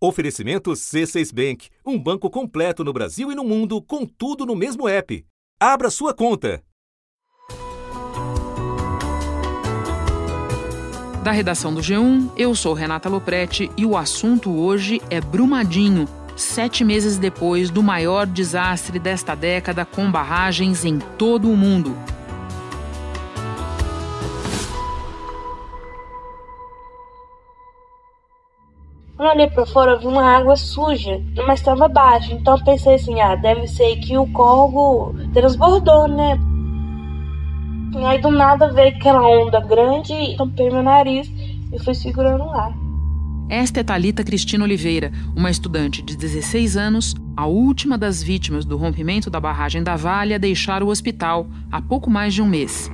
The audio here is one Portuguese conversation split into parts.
Oferecimento C6 Bank, um banco completo no Brasil e no mundo, com tudo no mesmo app. Abra sua conta. Da redação do G1, eu sou Renata Loprete e o assunto hoje é Brumadinho, sete meses depois do maior desastre desta década com barragens em todo o mundo. Quando olhei para fora, eu vi uma água suja, mas estava baixa. Então eu pensei assim: ah, deve ser que o corvo transbordou, né? E aí do nada veio aquela onda grande, tampei meu nariz e fui segurando lá. Esta é Talita Cristina Oliveira, uma estudante de 16 anos, a última das vítimas do rompimento da barragem da Vale a deixar o hospital há pouco mais de um mês.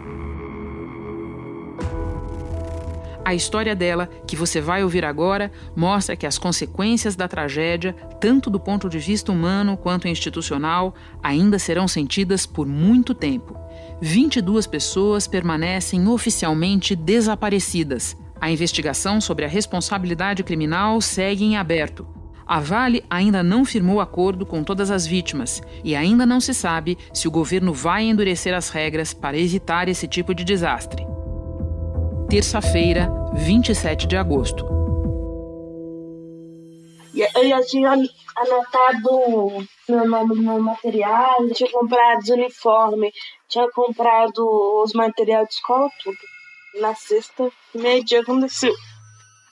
A história dela, que você vai ouvir agora, mostra que as consequências da tragédia, tanto do ponto de vista humano quanto institucional, ainda serão sentidas por muito tempo. 22 pessoas permanecem oficialmente desaparecidas. A investigação sobre a responsabilidade criminal segue em aberto. A Vale ainda não firmou acordo com todas as vítimas e ainda não se sabe se o governo vai endurecer as regras para evitar esse tipo de desastre terça-feira, 27 de agosto. Eu já tinha anotado meu nome no meu material, tinha comprado os uniformes, tinha comprado os materiais de escola, tudo. Na sexta, meio-dia aconteceu.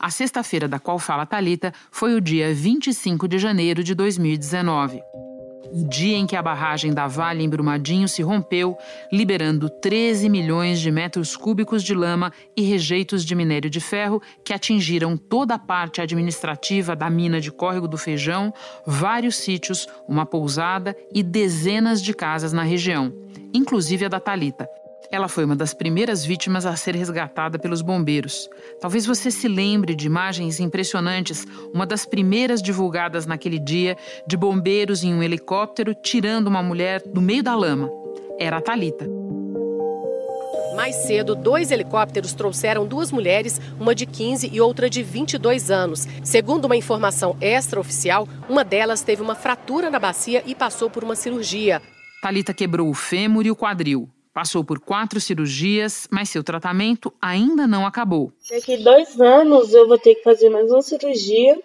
A sexta-feira da qual fala Talita foi o dia 25 de janeiro de 2019 o dia em que a barragem da Vale em Brumadinho se rompeu, liberando 13 milhões de metros cúbicos de lama e rejeitos de minério de ferro que atingiram toda a parte administrativa da mina de Córrego do Feijão, vários sítios, uma pousada e dezenas de casas na região, inclusive a da Talita. Ela foi uma das primeiras vítimas a ser resgatada pelos bombeiros. Talvez você se lembre de imagens impressionantes, uma das primeiras divulgadas naquele dia, de bombeiros em um helicóptero tirando uma mulher do meio da lama. Era a Talita. Mais cedo, dois helicópteros trouxeram duas mulheres, uma de 15 e outra de 22 anos. Segundo uma informação extraoficial, uma delas teve uma fratura na bacia e passou por uma cirurgia. Talita quebrou o fêmur e o quadril. Passou por quatro cirurgias, mas seu tratamento ainda não acabou. Daqui dois anos eu vou ter que fazer mais uma cirurgia,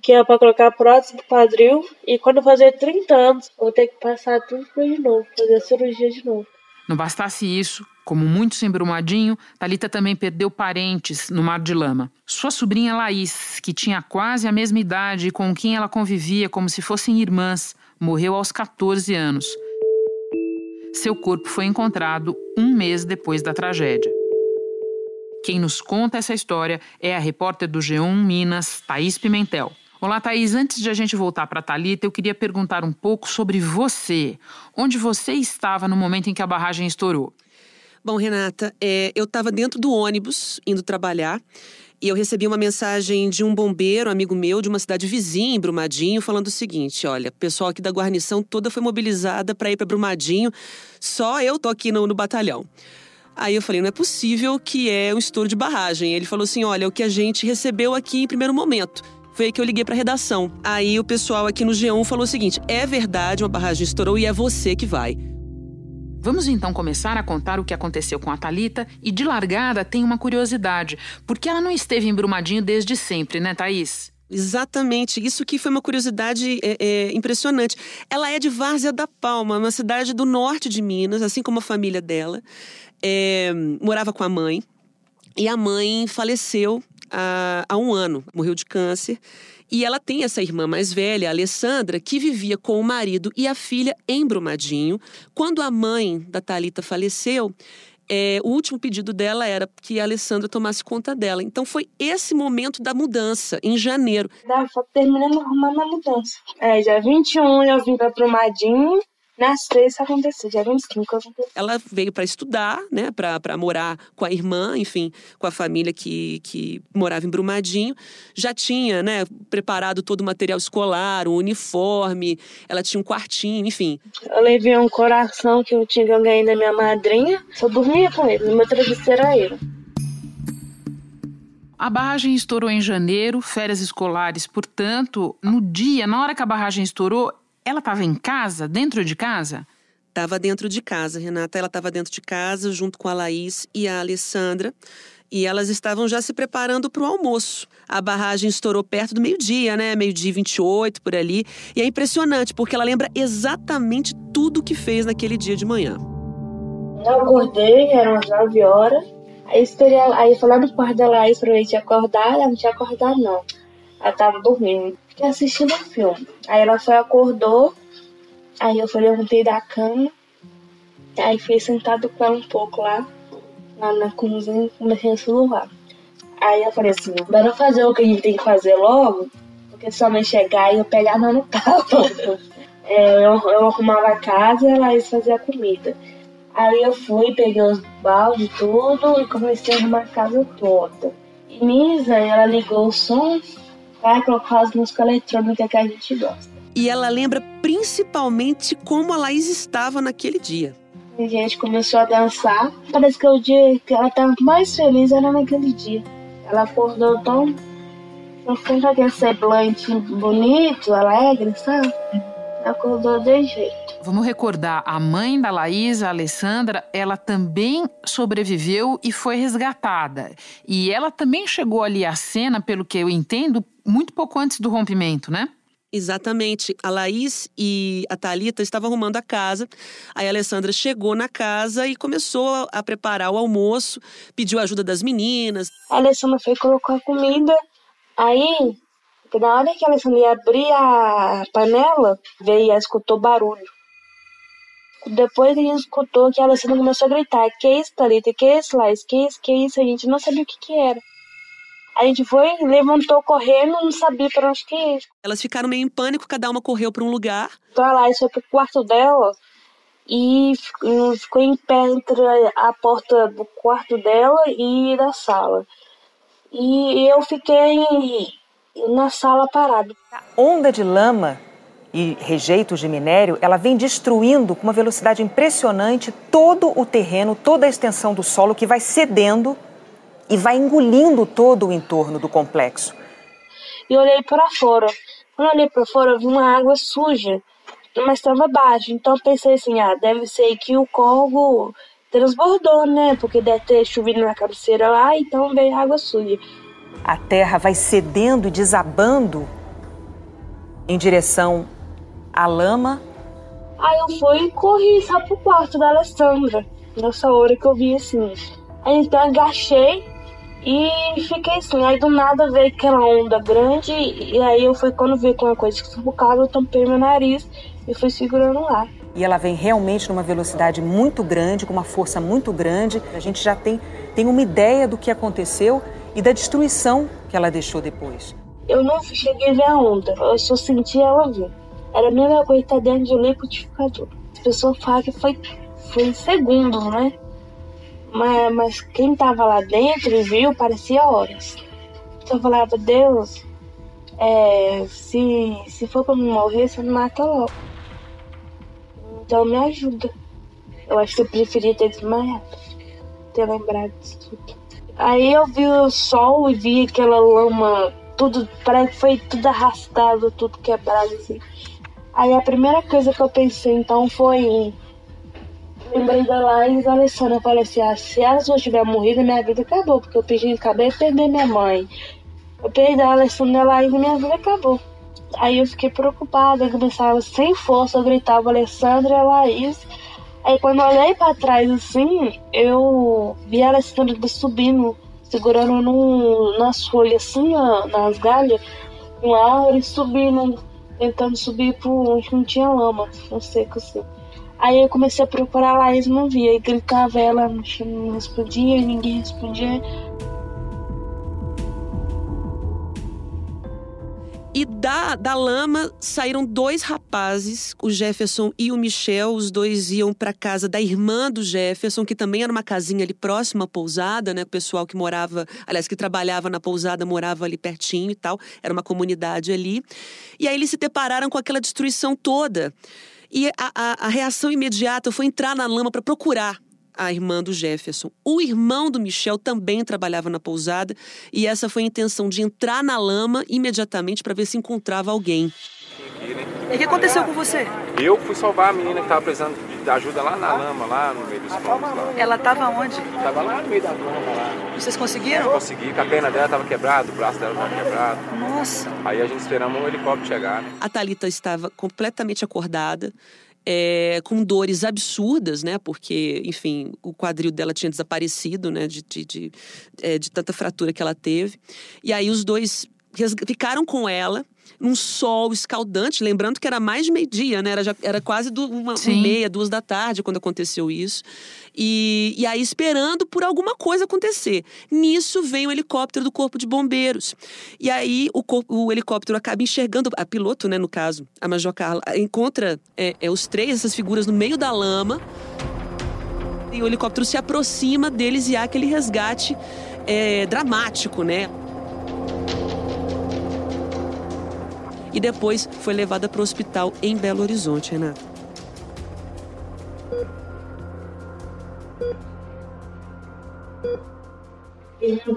que é para colocar prótese do quadril. E quando eu fazer 30 anos, eu vou ter que passar tudo de novo, fazer a cirurgia de novo. Não bastasse isso, como muitos em Brumadinho, Talita também perdeu parentes no Mar de Lama. Sua sobrinha Laís, que tinha quase a mesma idade e com quem ela convivia como se fossem irmãs, morreu aos 14 anos. Seu corpo foi encontrado um mês depois da tragédia. Quem nos conta essa história é a repórter do G1 Minas, Thaís Pimentel. Olá, Thaís. Antes de a gente voltar para a Thalita, eu queria perguntar um pouco sobre você. Onde você estava no momento em que a barragem estourou? Bom, Renata, é, eu estava dentro do ônibus indo trabalhar e eu recebi uma mensagem de um bombeiro, amigo meu, de uma cidade vizinha, em Brumadinho, falando o seguinte: olha, o pessoal aqui da guarnição toda foi mobilizada para ir para Brumadinho, só eu tô aqui no, no batalhão. Aí eu falei, não é possível que é um estouro de barragem. Ele falou assim: olha, é o que a gente recebeu aqui em primeiro momento. Foi aí que eu liguei para a redação. Aí o pessoal aqui no G1 falou o seguinte: é verdade, uma barragem estourou e é você que vai. Vamos então começar a contar o que aconteceu com a Talita e de largada tem uma curiosidade, porque ela não esteve em Brumadinho desde sempre, né, Thaís? Exatamente, isso que foi uma curiosidade é, é, impressionante. Ela é de Várzea da Palma, uma cidade do norte de Minas, assim como a família dela. É, morava com a mãe e a mãe faleceu há, há um ano, morreu de câncer. E ela tem essa irmã mais velha, Alessandra, que vivia com o marido e a filha em Brumadinho. Quando a mãe da Talita faleceu, é, o último pedido dela era que a Alessandra tomasse conta dela. Então foi esse momento da mudança, em janeiro. Só terminando arrumando a mudança. É, dia 21 eu vim para Brumadinho na sexta aconteceu, dia 25 aconteceu. Ela veio para estudar, né, para morar com a irmã, enfim, com a família que, que morava em Brumadinho. Já tinha, né, preparado todo o material escolar, o uniforme, ela tinha um quartinho, enfim. Eu levei um coração que eu tinha ganhei da minha madrinha, só dormia com ele, no meu travesseiro era ele. A barragem estourou em janeiro, férias escolares, portanto, no dia, na hora que a barragem estourou, ela estava em casa, dentro de casa? Estava dentro de casa, Renata. Ela estava dentro de casa, junto com a Laís e a Alessandra. E elas estavam já se preparando para o almoço. A barragem estourou perto do meio-dia, né? Meio-dia 28, por ali. E é impressionante, porque ela lembra exatamente tudo o que fez naquele dia de manhã. Eu acordei, eram as 9 horas. Aí esperei, aí foi lá no quarto da Laís pra gente acordar, ela não tinha acordado não. Ela tava dormindo. Fiquei assistindo um filme. Aí ela foi acordou, aí eu fui levantei da cama, aí fiquei sentado com ela um pouco lá, lá na cozinha, comecei a celular. Aí eu falei assim, bora fazer o que a gente tem que fazer logo, porque se a chegar e eu pegar no carro. é, eu, eu arrumava a casa e a Laís fazia a comida. Aí eu fui, peguei os baldes tudo e comecei a arrumar a casa toda. E Nisa, ela ligou o som para colocar as músicas eletrônicas que a gente gosta. E ela lembra principalmente como a Laís estava naquele dia. A gente começou a dançar. Parece que o dia que ela estava mais feliz era naquele dia. Ela acordou tão. Não foi aquele semblante bonito, alegre, sabe? Acordou de jeito. Vamos recordar, a mãe da Laís, a Alessandra, ela também sobreviveu e foi resgatada. E ela também chegou ali à cena, pelo que eu entendo, muito pouco antes do rompimento, né? Exatamente. A Laís e a Talita estavam arrumando a casa. Aí a Alessandra chegou na casa e começou a preparar o almoço, pediu ajuda das meninas. A Alessandra foi colocar comida. Aí, na hora que a Alessandra ia abrir a panela, veio e escutou barulho. Depois a gente escutou que a Alessandra começou a gritar: Que isso, Thalita? Que isso, Laís? Que isso, que isso? A gente não sabia o que, que era. A gente foi, levantou correndo, não sabia para onde que ia. Elas ficaram meio em pânico, cada uma correu para um lugar. Então a Laís foi pro quarto dela e ficou em pé entre a porta do quarto dela e da sala. E eu fiquei na sala parado. A onda de lama e rejeitos de minério, ela vem destruindo com uma velocidade impressionante todo o terreno, toda a extensão do solo que vai cedendo e vai engolindo todo o entorno do complexo. E olhei para fora. Quando olhei para fora, vi uma água suja, mas estava baixo. Então pensei assim, ah, deve ser que o corvo transbordou, né? Porque deve ter chovido na cabeceira lá, então veio água suja. A terra vai cedendo e desabando em direção a lama. Aí eu fui e corri só pro quarto da Alessandra. Nessa hora que eu vi assim. Aí então agachei e fiquei assim. Aí do nada veio aquela onda grande. E aí eu fui quando vi uma coisa que sufocava, eu tampei meu nariz e fui segurando lá. E ela vem realmente numa velocidade muito grande, com uma força muito grande. A gente já tem, tem uma ideia do que aconteceu e da destruição que ela deixou depois. Eu não cheguei a ver a onda, eu só senti ela vir. Era a mesma coisa estar dentro de um liquidificador. As pessoas falam que foi, foi segundos, né? Mas, mas quem tava lá dentro e viu, parecia horas. Então eu falava, Deus, é, se, se for pra me morrer, você me mata logo. Então me ajuda. Eu acho que eu preferia ter desmaiado, ter lembrado disso tudo. Aí eu vi o sol e vi aquela lama, tudo, parece que foi tudo arrastado, tudo quebrado assim. Aí a primeira coisa que eu pensei então foi. Lembrei da Laís e da Alessandra. Eu falei assim: ah, se elas não tiverem morrido, minha vida acabou. Porque eu pedi acabei de perder minha mãe. Eu perdi a Alessandra e a Laís e minha vida acabou. Aí eu fiquei preocupada, eu começava sem força, eu gritava Alessandra e a Laís. Aí quando eu olhei pra trás assim, eu vi a Alessandra subindo, segurando num, nas folhas assim, ó, nas galhas, uma árvore subindo tentando subir por onde não tinha lama, um seco assim. Aí eu comecei a procurar a Laís não via, e gritava ela, não respondia, e ninguém respondia. E da, da lama saíram dois rapazes, o Jefferson e o Michel. Os dois iam para casa da irmã do Jefferson, que também era uma casinha ali próxima à pousada, né? O pessoal que morava, aliás, que trabalhava na pousada morava ali pertinho e tal. Era uma comunidade ali. E aí eles se depararam com aquela destruição toda. E a, a, a reação imediata foi entrar na lama para procurar a irmã do Jefferson. O irmão do Michel também trabalhava na pousada e essa foi a intenção de entrar na lama imediatamente para ver se encontrava alguém. E o que aconteceu com você? Eu fui salvar a menina que estava precisando ajuda lá na lama, lá no meio dos. Lá. Ela estava onde? Estava lá no meio da lama lá. Vocês conseguiram? Eu consegui, a perna dela estava quebrada, o braço dela estava quebrado. Nossa. Aí a gente esperamos um helicóptero chegar. Né? A Talita estava completamente acordada. É, com dores absurdas, né? Porque, enfim, o quadril dela tinha desaparecido, né? De, de, de, é, de tanta fratura que ela teve. E aí os dois ficaram com ela num sol escaldante, lembrando que era mais de meio-dia, né? Era, já, era quase do, uma, uma, meia, duas da tarde quando aconteceu isso. E, e aí esperando por alguma coisa acontecer. Nisso vem o helicóptero do Corpo de Bombeiros. E aí o, corpo, o helicóptero acaba enxergando, a piloto, né, no caso, a Major Carla, encontra é, é, os três, essas figuras no meio da lama. E o helicóptero se aproxima deles e há aquele resgate é, dramático, né? E depois foi levada para o hospital em Belo Horizonte, Renata.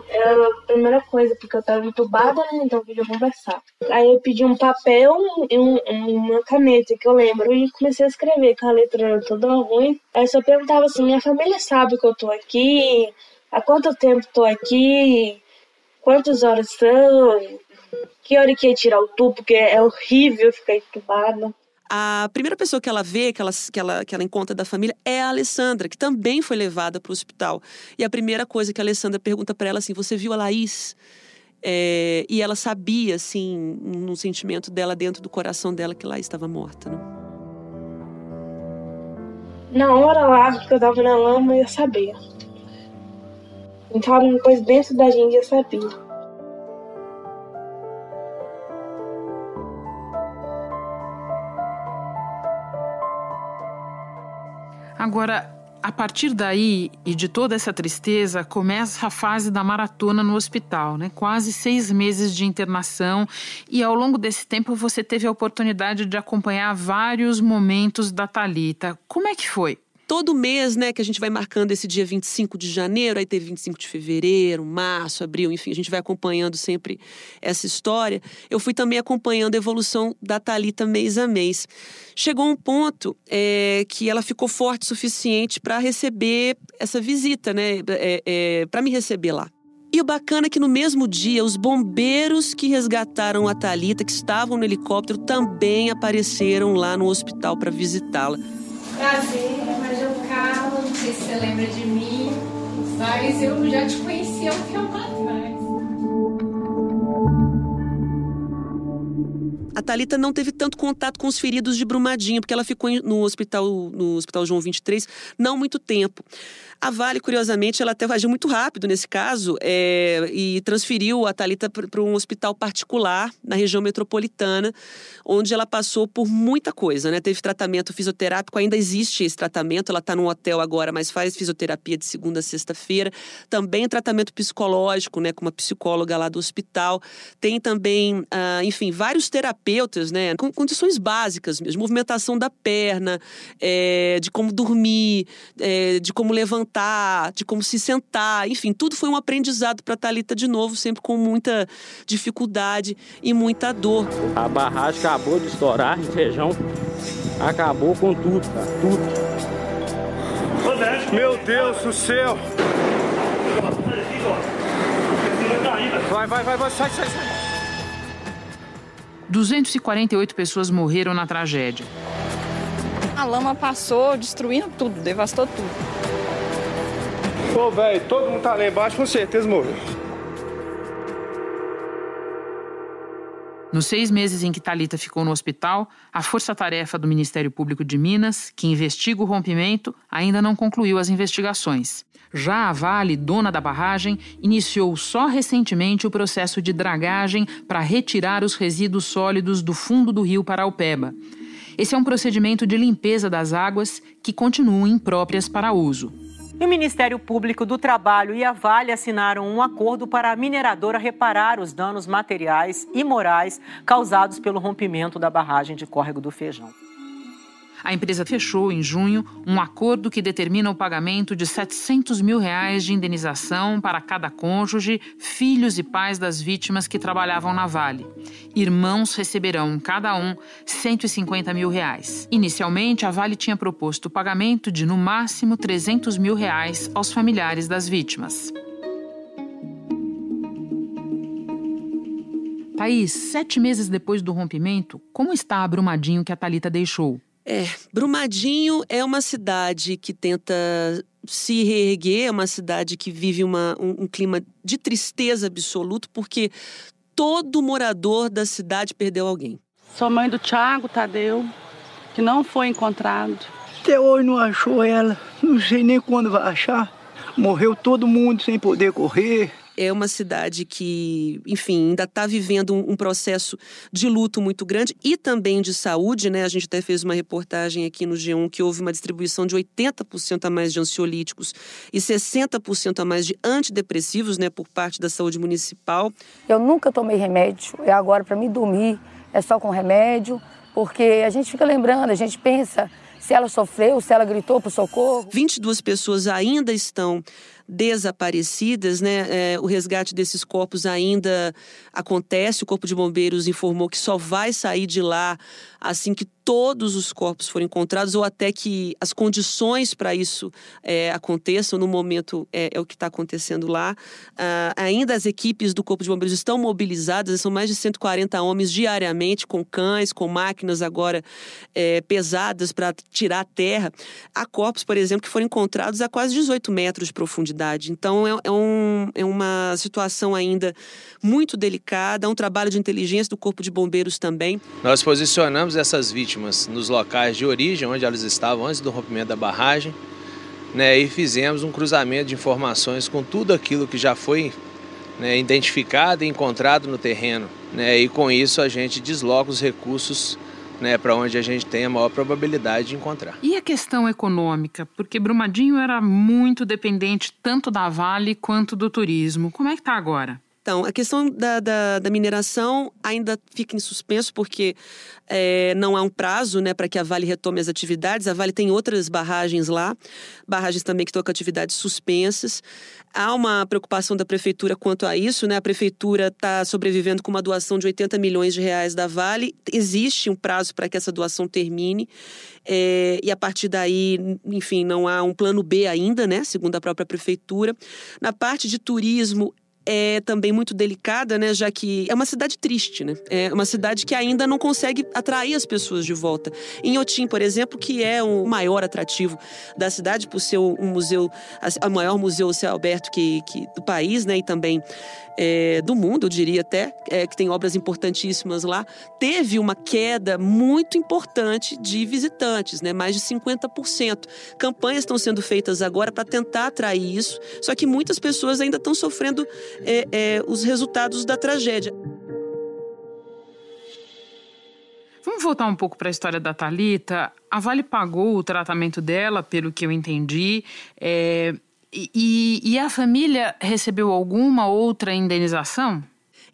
Era a primeira coisa, porque eu tava entubada, né? Então eu podia conversar. Aí eu pedi um papel e um, uma caneta, que eu lembro, e comecei a escrever, com a letra era toda ruim. Aí eu só perguntava assim: minha família sabe que eu tô aqui? Há quanto tempo tô aqui? Quantas horas são? Que hora que ia tirar o tubo, porque é horrível ficar entubada. A primeira pessoa que ela vê, que ela, que, ela, que ela encontra da família, é a Alessandra, que também foi levada para o hospital. E a primeira coisa que a Alessandra pergunta para ela assim: Você viu a Laís? É, e ela sabia, assim, no sentimento dela, dentro do coração dela, que Laís estava morta. Né? Na hora lá que eu tava na lama, eu sabia. Então, alguma coisa dentro da gente, eu sabia. Agora, a partir daí e de toda essa tristeza, começa a fase da maratona no hospital, né? Quase seis meses de internação e ao longo desse tempo você teve a oportunidade de acompanhar vários momentos da Talita. Como é que foi? Todo mês, né, que a gente vai marcando esse dia 25 de janeiro, aí teve 25 de fevereiro, março, abril, enfim, a gente vai acompanhando sempre essa história. Eu fui também acompanhando a evolução da Talita mês a mês. Chegou um ponto é, que ela ficou forte o suficiente para receber essa visita, né, é, é, para me receber lá. E o bacana é que no mesmo dia, os bombeiros que resgataram a Talita, que estavam no helicóptero, também apareceram lá no hospital para visitá-la. Prazer, Carla, não sei se você lembra de mim, mas eu já te conhecia um tempo atrás. A Talita não teve tanto contato com os feridos de Brumadinho, porque ela ficou no hospital, no hospital João 23 não muito tempo. A Vale, curiosamente, ela até agiu muito rápido nesse caso é, e transferiu a Talita para um hospital particular na região metropolitana, onde ela passou por muita coisa, né? Teve tratamento fisioterápico, ainda existe esse tratamento, ela está num hotel agora, mas faz fisioterapia de segunda a sexta-feira. Também tratamento psicológico, né? Com uma psicóloga lá do hospital. Tem também, ah, enfim, vários terapeutas, né? Com condições básicas mesmo, movimentação da perna, é, de como dormir, é, de como levantar levantar, de como se sentar, enfim, tudo foi um aprendizado para Talita de novo, sempre com muita dificuldade e muita dor. A barragem acabou de estourar em feijão, acabou com tudo, cara, tudo. Meu Deus do céu! Vai, vai, vai, vai, sai, sai, sai. 248 pessoas morreram na tragédia. A lama passou destruindo tudo, devastou tudo. Pô, velho, todo mundo tá lá embaixo, com certeza morreu. Nos seis meses em que Talita ficou no hospital, a força-tarefa do Ministério Público de Minas, que investiga o rompimento, ainda não concluiu as investigações. Já a Vale, dona da barragem, iniciou só recentemente o processo de dragagem para retirar os resíduos sólidos do fundo do rio Paraupeba. Esse é um procedimento de limpeza das águas que continuam impróprias para uso. O Ministério Público do Trabalho e a Vale assinaram um acordo para a mineradora reparar os danos materiais e morais causados pelo rompimento da barragem de Córrego do Feijão. A empresa fechou, em junho, um acordo que determina o pagamento de 700 mil reais de indenização para cada cônjuge, filhos e pais das vítimas que trabalhavam na Vale. Irmãos receberão, cada um, 150 mil reais. Inicialmente, a Vale tinha proposto o pagamento de, no máximo, 300 mil reais aos familiares das vítimas. Thaís, sete meses depois do rompimento, como está a Brumadinho que a Talita deixou? É, Brumadinho é uma cidade que tenta se reerguer, é uma cidade que vive uma, um, um clima de tristeza absoluto, porque todo morador da cidade perdeu alguém. Sou mãe do Tiago Tadeu, que não foi encontrado. Até hoje não achou ela, não sei nem quando vai achar. Morreu todo mundo sem poder correr é uma cidade que, enfim, ainda está vivendo um, um, processo de luto muito grande e também de saúde, né? A gente até fez uma reportagem aqui no G1 que houve uma distribuição de 80% a mais de ansiolíticos e 60% a mais de antidepressivos, né, por parte da saúde municipal. Eu nunca tomei remédio, é agora para me dormir, é só com remédio, porque a gente fica lembrando, a gente pensa se ela sofreu, se ela gritou por socorro. 22 pessoas ainda estão desaparecidas, né? É, o resgate desses corpos ainda acontece. O Corpo de Bombeiros informou que só vai sair de lá assim que todos os corpos forem encontrados ou até que as condições para isso é, aconteçam. No momento é, é o que está acontecendo lá. Uh, ainda as equipes do Corpo de Bombeiros estão mobilizadas. São mais de 140 homens diariamente com cães, com máquinas agora é, pesadas para tirar a terra. Há corpos, por exemplo, que foram encontrados a quase 18 metros de profundidade. Então é, é, um, é uma situação ainda muito delicada. É um trabalho de inteligência do Corpo de Bombeiros também. Nós posicionamos essas vítimas nos locais de origem, onde elas estavam antes do rompimento da barragem, né, e fizemos um cruzamento de informações com tudo aquilo que já foi né, identificado e encontrado no terreno. Né, e com isso a gente desloca os recursos né, para onde a gente tem a maior probabilidade de encontrar. E a questão econômica? Porque Brumadinho era muito dependente tanto da Vale quanto do turismo. Como é que está agora? Então, a questão da, da, da, mineração ainda fica em suspenso, porque é, não há um prazo né, para que a Vale retome as atividades. A Vale tem outras barragens lá, barragens também que estão com atividades suspensas. Há uma preocupação da prefeitura quanto a isso, né? A prefeitura está sobrevivendo com uma doação de 80 milhões de reais da Vale. Existe um prazo para que essa doação termine. É, e a partir daí, enfim, não há um plano B ainda, né? Segundo a própria prefeitura. Na parte de turismo, é também muito delicada, né? Já que é uma cidade triste, né? É uma cidade que ainda não consegue atrair as pessoas de volta. Em Otim, por exemplo, que é o maior atrativo da cidade por ser um museu, o maior museu céu aberto que, que, do país, né? E também é, do mundo, eu diria até, é, que tem obras importantíssimas lá, teve uma queda muito importante de visitantes, né? mais de 50%. Campanhas estão sendo feitas agora para tentar atrair isso, só que muitas pessoas ainda estão sofrendo é, é, os resultados da tragédia. Vamos voltar um pouco para a história da Talita. A Vale pagou o tratamento dela, pelo que eu entendi. É, e, e a família recebeu alguma outra indenização?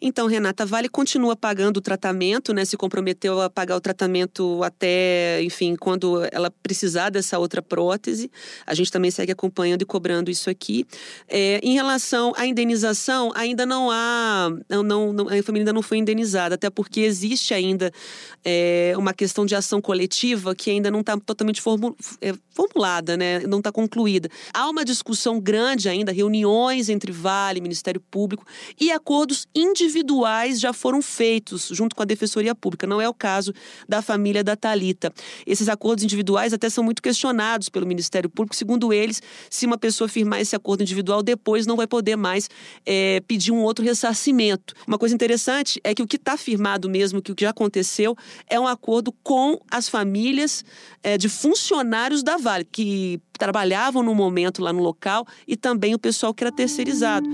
Então, Renata Vale continua pagando o tratamento, né? Se comprometeu a pagar o tratamento até, enfim, quando ela precisar dessa outra prótese. A gente também segue acompanhando e cobrando isso aqui. É, em relação à indenização, ainda não há. Não, não, a família ainda não foi indenizada, até porque existe ainda é, uma questão de ação coletiva que ainda não está totalmente é, formulada, né? Não está concluída. Há uma discussão grande ainda, reuniões entre Vale, Ministério Público e acordos individuais já foram feitos junto com a Defensoria Pública. Não é o caso da família da Talita. Esses acordos individuais até são muito questionados pelo Ministério Público. Segundo eles, se uma pessoa firmar esse acordo individual, depois não vai poder mais é, pedir um outro ressarcimento. Uma coisa interessante é que o que está firmado mesmo, que o que já aconteceu, é um acordo com as famílias é, de funcionários da Vale, que trabalhavam no momento lá no local, e também o pessoal que era terceirizado.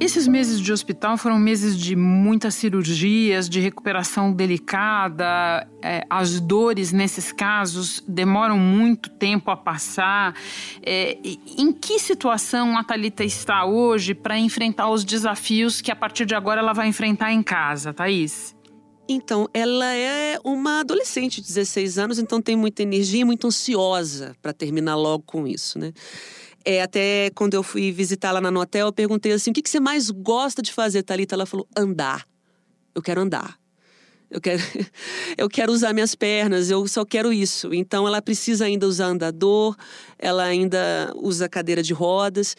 Esses meses de hospital foram meses de muitas cirurgias, de recuperação delicada. É, as dores nesses casos demoram muito tempo a passar. É, em que situação a Thalita está hoje para enfrentar os desafios que a partir de agora ela vai enfrentar em casa, Thaís? Então, ela é uma adolescente de 16 anos, então tem muita energia e muito ansiosa para terminar logo com isso, né? É, até quando eu fui visitá-la no hotel, eu perguntei assim: o que, que você mais gosta de fazer, Thalita? Ela falou: andar. Eu quero andar. Eu quero, eu quero usar minhas pernas, eu só quero isso. Então ela precisa ainda usar andador, ela ainda usa cadeira de rodas,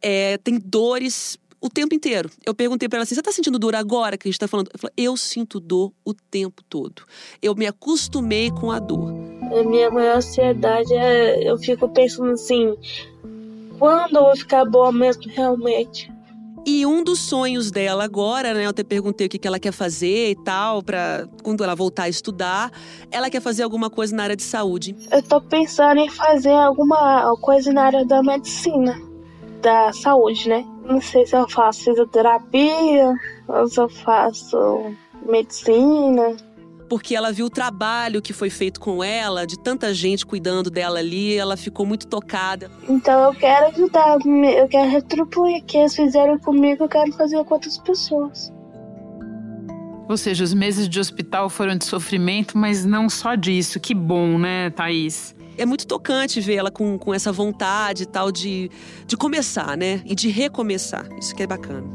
é, tem dores o tempo inteiro. Eu perguntei para ela assim: você tá sentindo dor agora que a gente tá falando? Ela falou, eu sinto dor o tempo todo. Eu me acostumei com a dor. A minha maior ansiedade é. Eu fico pensando assim: quando eu vou ficar boa mesmo, realmente. E um dos sonhos dela agora, né? Eu até perguntei o que ela quer fazer e tal, para quando ela voltar a estudar. Ela quer fazer alguma coisa na área de saúde. Eu tô pensando em fazer alguma coisa na área da medicina, da saúde, né? Não sei se eu faço fisioterapia ou se eu faço medicina porque ela viu o trabalho que foi feito com ela, de tanta gente cuidando dela ali, ela ficou muito tocada. Então eu quero ajudar, eu quero retribuir o que eles fizeram comigo, eu quero fazer com outras pessoas. Ou seja, os meses de hospital foram de sofrimento, mas não só disso. Que bom, né, Thaís? É muito tocante vê-la com, com essa vontade tal de, de começar, né? E de recomeçar. Isso que é bacana.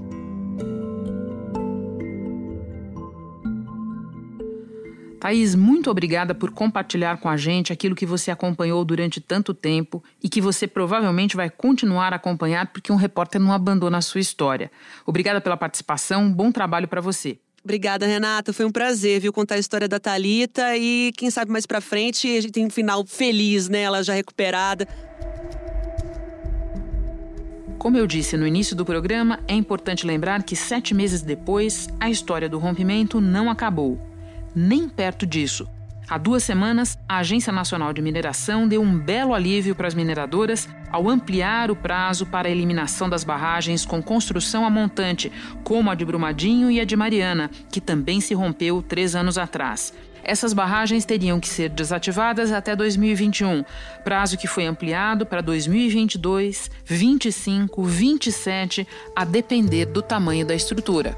Thaís, muito obrigada por compartilhar com a gente aquilo que você acompanhou durante tanto tempo e que você provavelmente vai continuar a acompanhar porque um repórter não abandona a sua história. Obrigada pela participação, bom trabalho para você. Obrigada, Renata. Foi um prazer, viu, contar a história da Talita e quem sabe mais para frente a gente tem um final feliz, né? Ela já recuperada. Como eu disse no início do programa, é importante lembrar que sete meses depois, a história do rompimento não acabou nem perto disso. Há duas semanas, a Agência Nacional de Mineração deu um belo alívio para as mineradoras ao ampliar o prazo para a eliminação das barragens com construção a montante, como a de Brumadinho e a de Mariana, que também se rompeu três anos atrás. Essas barragens teriam que ser desativadas até 2021, prazo que foi ampliado para 2022, 25, 27, a depender do tamanho da estrutura.